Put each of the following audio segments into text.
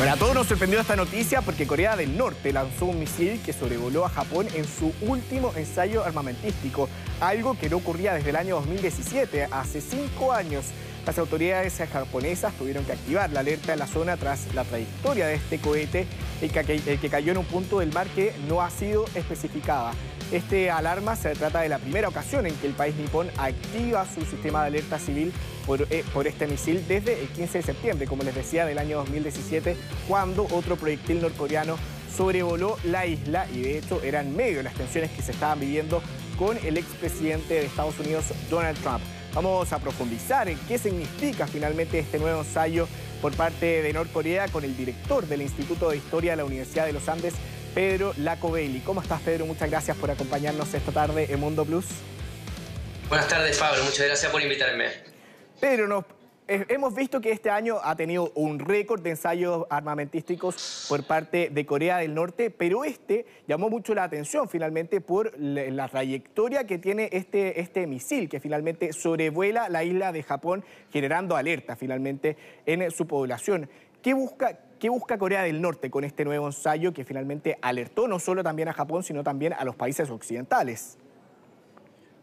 Bueno, a todos nos sorprendió esta noticia porque Corea del Norte lanzó un misil que sobrevoló a Japón en su último ensayo armamentístico, algo que no ocurría desde el año 2017, hace cinco años. Las autoridades japonesas tuvieron que activar la alerta en la zona tras la trayectoria de este cohete, el que, cayó en un punto del mar que no ha sido especificada. Este alarma se trata de la primera ocasión en que el país nipón activa su sistema de alerta civil eh, por, este misil desde el 15 de septiembre, como les decía, del año 2017, cuando otro proyectil norcoreano sobrevoló la isla y de hecho era en medio las tensiones que se estaban viviendo con el expresidente de Estados Unidos, Donald Trump. Vamos a profundizar en qué significa finalmente este nuevo ensayo por parte de Norcorea con el director del Instituto de Historia de la Universidad de los Andes, Pedro Laco Bailey. ¿Cómo estás, Pedro? Muchas gracias por acompañarnos esta tarde en Mundo Plus. Buenas tardes, Pablo. Muchas gracias por invitarme. Pedro, eh, hemos visto que este año ha tenido un récord de ensayos armamentísticos por parte de Corea del Norte, pero este llamó mucho la atención finalmente por la trayectoria que tiene este, este misil, que finalmente sobrevuela la isla de Japón, generando alerta finalmente en su población. ¿Qué busca, ¿Qué busca Corea del Norte con este nuevo ensayo que finalmente alertó no solo también a Japón, sino también a los países occidentales?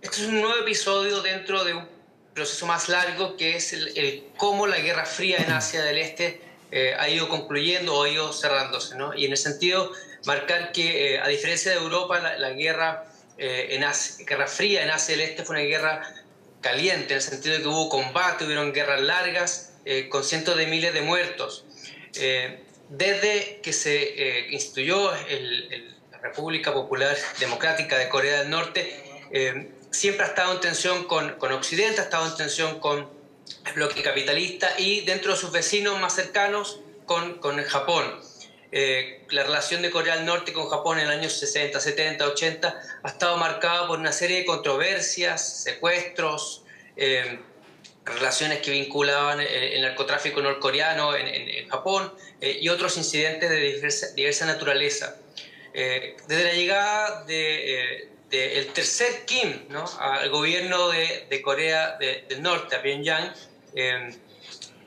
Este es un nuevo episodio dentro de un proceso más largo que es el, cómo la Guerra Fría en Asia del Este eh, ha ido concluyendo o ha ido cerrándose. ¿no? Y en el sentido, marcar que eh, a diferencia de Europa, la, guerra, eh, en Asia, guerra Fría en Asia del Este fue una guerra caliente, en el sentido de que hubo combate, hubieron guerras largas, con cientos de miles de muertos. Eh, desde que se eh, instituyó la República Popular Democrática de Corea del Norte, eh, siempre ha estado en tensión con, con, Occidente, ha estado en tensión con el bloque capitalista y dentro de sus vecinos más cercanos con, con Japón. la relación de Corea del Norte con Japón en los años 60, 70, 80 ha estado marcada por una serie de controversias, secuestros, relaciones que vinculaban eh, el, narcotráfico norcoreano en, Japón eh, y otros incidentes de diversa, naturaleza. Eh, desde la llegada del de, el tercer Kim ¿no? al gobierno de, Corea del Norte, a Pyongyang,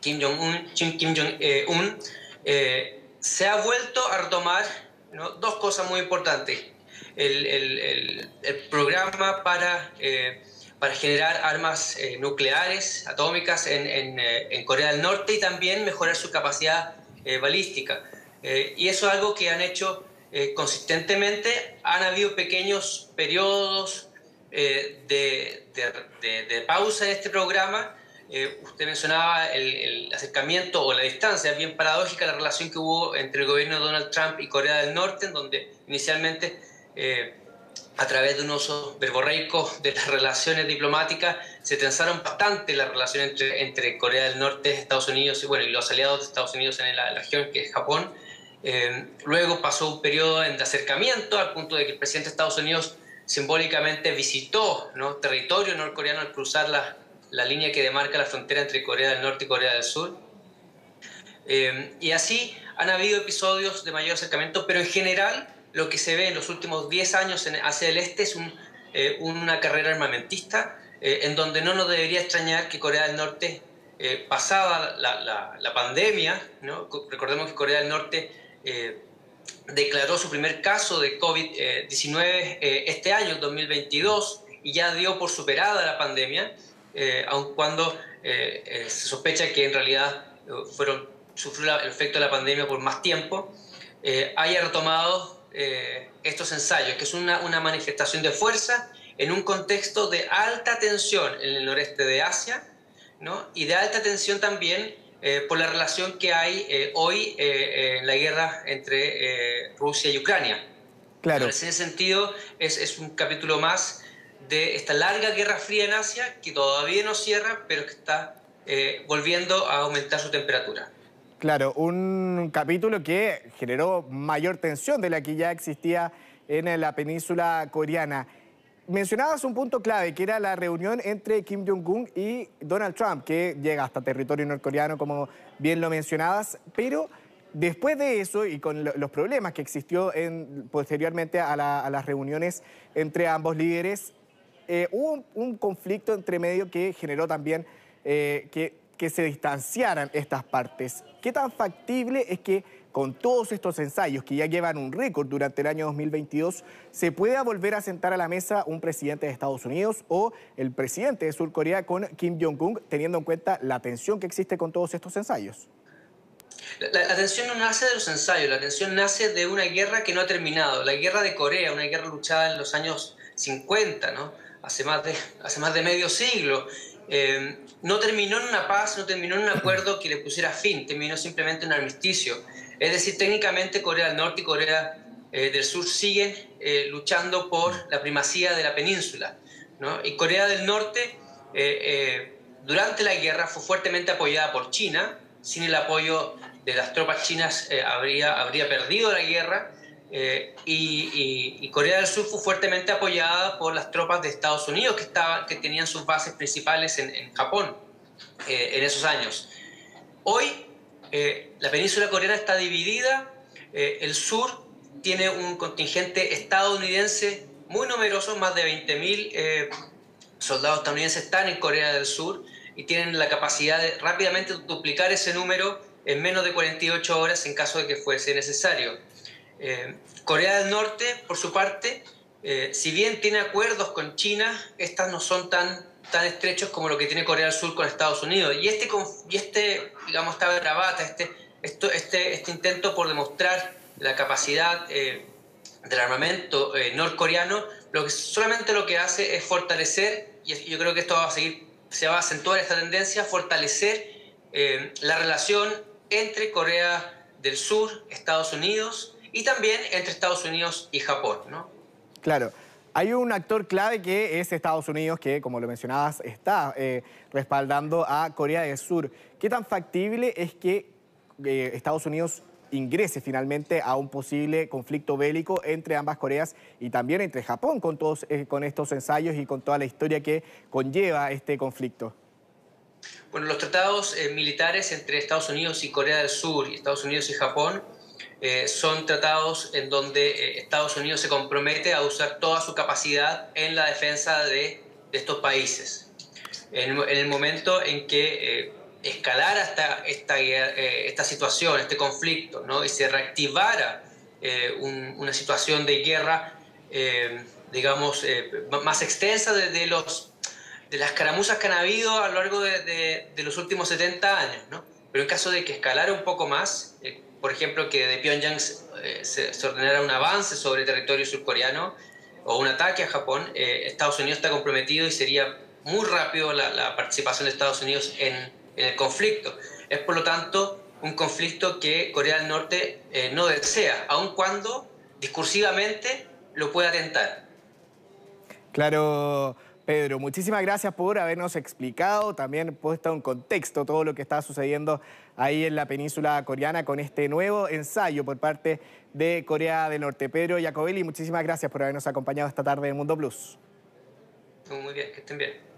Kim Jong-un, Kim Jong-un, se ha vuelto a retomar dos cosas muy importantes. El, el, el programa para para generar armas eh, nucleares, atómicas en, eh, en, Corea del Norte y también mejorar su capacidad eh, balística. y eso es algo que han hecho consistentemente. Han habido pequeños periodos de, de, de, pausa en este programa. usted mencionaba el, el, acercamiento o la distancia, bien paradójica la relación que hubo entre el gobierno de Donald Trump y Corea del Norte, en donde inicialmente a través de un uso verborreico de las relaciones diplomáticas, se tensaron bastante las relaciones entre, Corea del Norte, Estados Unidos y, bueno, y los aliados de Estados Unidos en la, región, que es Japón. Eh, luego pasó un periodo de acercamiento al punto de que el presidente de Estados Unidos simbólicamente visitó ¿no? territorio norcoreano al cruzar la, la, línea que demarca la frontera entre Corea del Norte y Corea del Sur. Eh, y así han habido episodios de mayor acercamiento, pero en general lo que se ve en los últimos 10 años en hacia el este es eh, una carrera armamentista eh, en donde no nos debería extrañar que Corea del Norte, eh, pasada la, pandemia, ¿no? recordemos que Corea del Norte declaró su primer caso de COVID-19 este año, 2022, y ya dio por superada la pandemia, aun cuando se sospecha que en realidad fueron, sufrió el efecto de la pandemia por más tiempo, haya retomado eh, estos ensayos, que es una, una, manifestación de fuerza en un contexto de alta tensión en el noreste de Asia ¿no? y de alta tensión también eh, por la relación que hay eh, hoy en la guerra entre Rusia y Ucrania. Claro. en ese sentido, es, es un capítulo más de esta larga guerra fría en Asia que todavía no cierra, pero que está volviendo a aumentar su temperatura. Claro, un capítulo que generó mayor tensión de la que ya existía en la península coreana. Mencionabas un punto clave, que era la reunión entre Kim Jong-un y Donald Trump, que llega hasta territorio norcoreano, como bien lo mencionabas, pero después de eso y con los problemas que existió posteriormente a, las reuniones entre ambos líderes, eh, hubo un, conflicto entre medio que generó también eh, que que se distanciaran estas partes. ¿Qué tan factible es que con todos estos ensayos que ya llevan un récord durante el año 2022, se pueda volver a sentar a la mesa un presidente de Estados Unidos o el presidente de Sur Corea con Kim Jong-un, teniendo en cuenta la tensión que existe con todos estos ensayos? La, tensión no nace de los ensayos, la tensión nace de una guerra que no ha terminado. La guerra de Corea, una guerra luchada en los años 50, ¿no? hace, más de, hace más de medio siglo. Eh, no terminó en una paz, no terminó en un acuerdo que le pusiera fin, terminó simplemente en un armisticio. Es decir, técnicamente Corea del Norte y Corea eh, del Sur siguen eh, luchando por la primacía de la península. ¿no? Y Corea del Norte, durante la guerra, fue fuertemente apoyada por China. Sin el apoyo de las tropas chinas habría, habría perdido la guerra. Y, Corea del Sur fue fuertemente apoyada por las tropas de Estados Unidos que, tenían sus bases principales en, Japón en esos años. Hoy eh, la península coreana está dividida, eh, el sur tiene un contingente estadounidense muy numeroso, más de 20.000 eh, soldados estadounidenses están en Corea del Sur y tienen la capacidad de rápidamente duplicar ese número en menos de 48 horas en caso de que fuese necesario. Corea del Norte, por su parte, si bien tiene acuerdos con China, estas no son tan tan estrechos como lo que tiene Corea del Sur con Estados Unidos. Y este, y este digamos, esta bravata, este, esto, este, este intento por demostrar la capacidad eh, del armamento eh, norcoreano, lo que solamente lo que hace es fortalecer, y yo creo que esto va a seguir, se va a acentuar esta tendencia, fortalecer eh, la relación entre Corea del Sur, Estados Unidos, y también entre Estados Unidos y Japón, ¿no? Claro. Hay un actor clave que es Estados Unidos, que como lo mencionabas, está eh, respaldando a Corea del Sur. ¿Qué tan factible es que eh, Estados Unidos ingrese finalmente a un posible conflicto bélico entre ambas Coreas y también entre Japón con, todos, eh, con estos ensayos y con toda la historia que conlleva este conflicto? Bueno, los tratados militares entre Estados Unidos y Corea del Sur y Estados Unidos y Japón eh, son tratados en donde eh, Estados Unidos se compromete a usar toda su capacidad en la defensa de, estos países. En, el momento en que eh, escalara esta, esta, esta, situación, este conflicto, ¿no? y se reactivara una situación de guerra, digamos, más extensa de, los, de las caramuzas que han habido a lo largo de, de los últimos 70 años. ¿no? Pero en caso de que escalara un poco más, por ejemplo, que de Pyongyang eh, se, ordenara un avance sobre el territorio surcoreano o un ataque a Japón, eh, Estados Unidos está comprometido y sería muy rápido la, participación de Estados Unidos en, el conflicto. Es por lo tanto un conflicto que Corea del Norte eh, no desea, aun cuando discursivamente lo pueda tentar. Claro. Pedro, muchísimas gracias por habernos explicado, también puesto en contexto todo lo que está sucediendo ahí en la península coreana con este nuevo ensayo por parte de Corea del Norte. Pedro Jacobelli, muchísimas gracias por habernos acompañado esta tarde en Mundo Plus. Muy bien, que estén bien.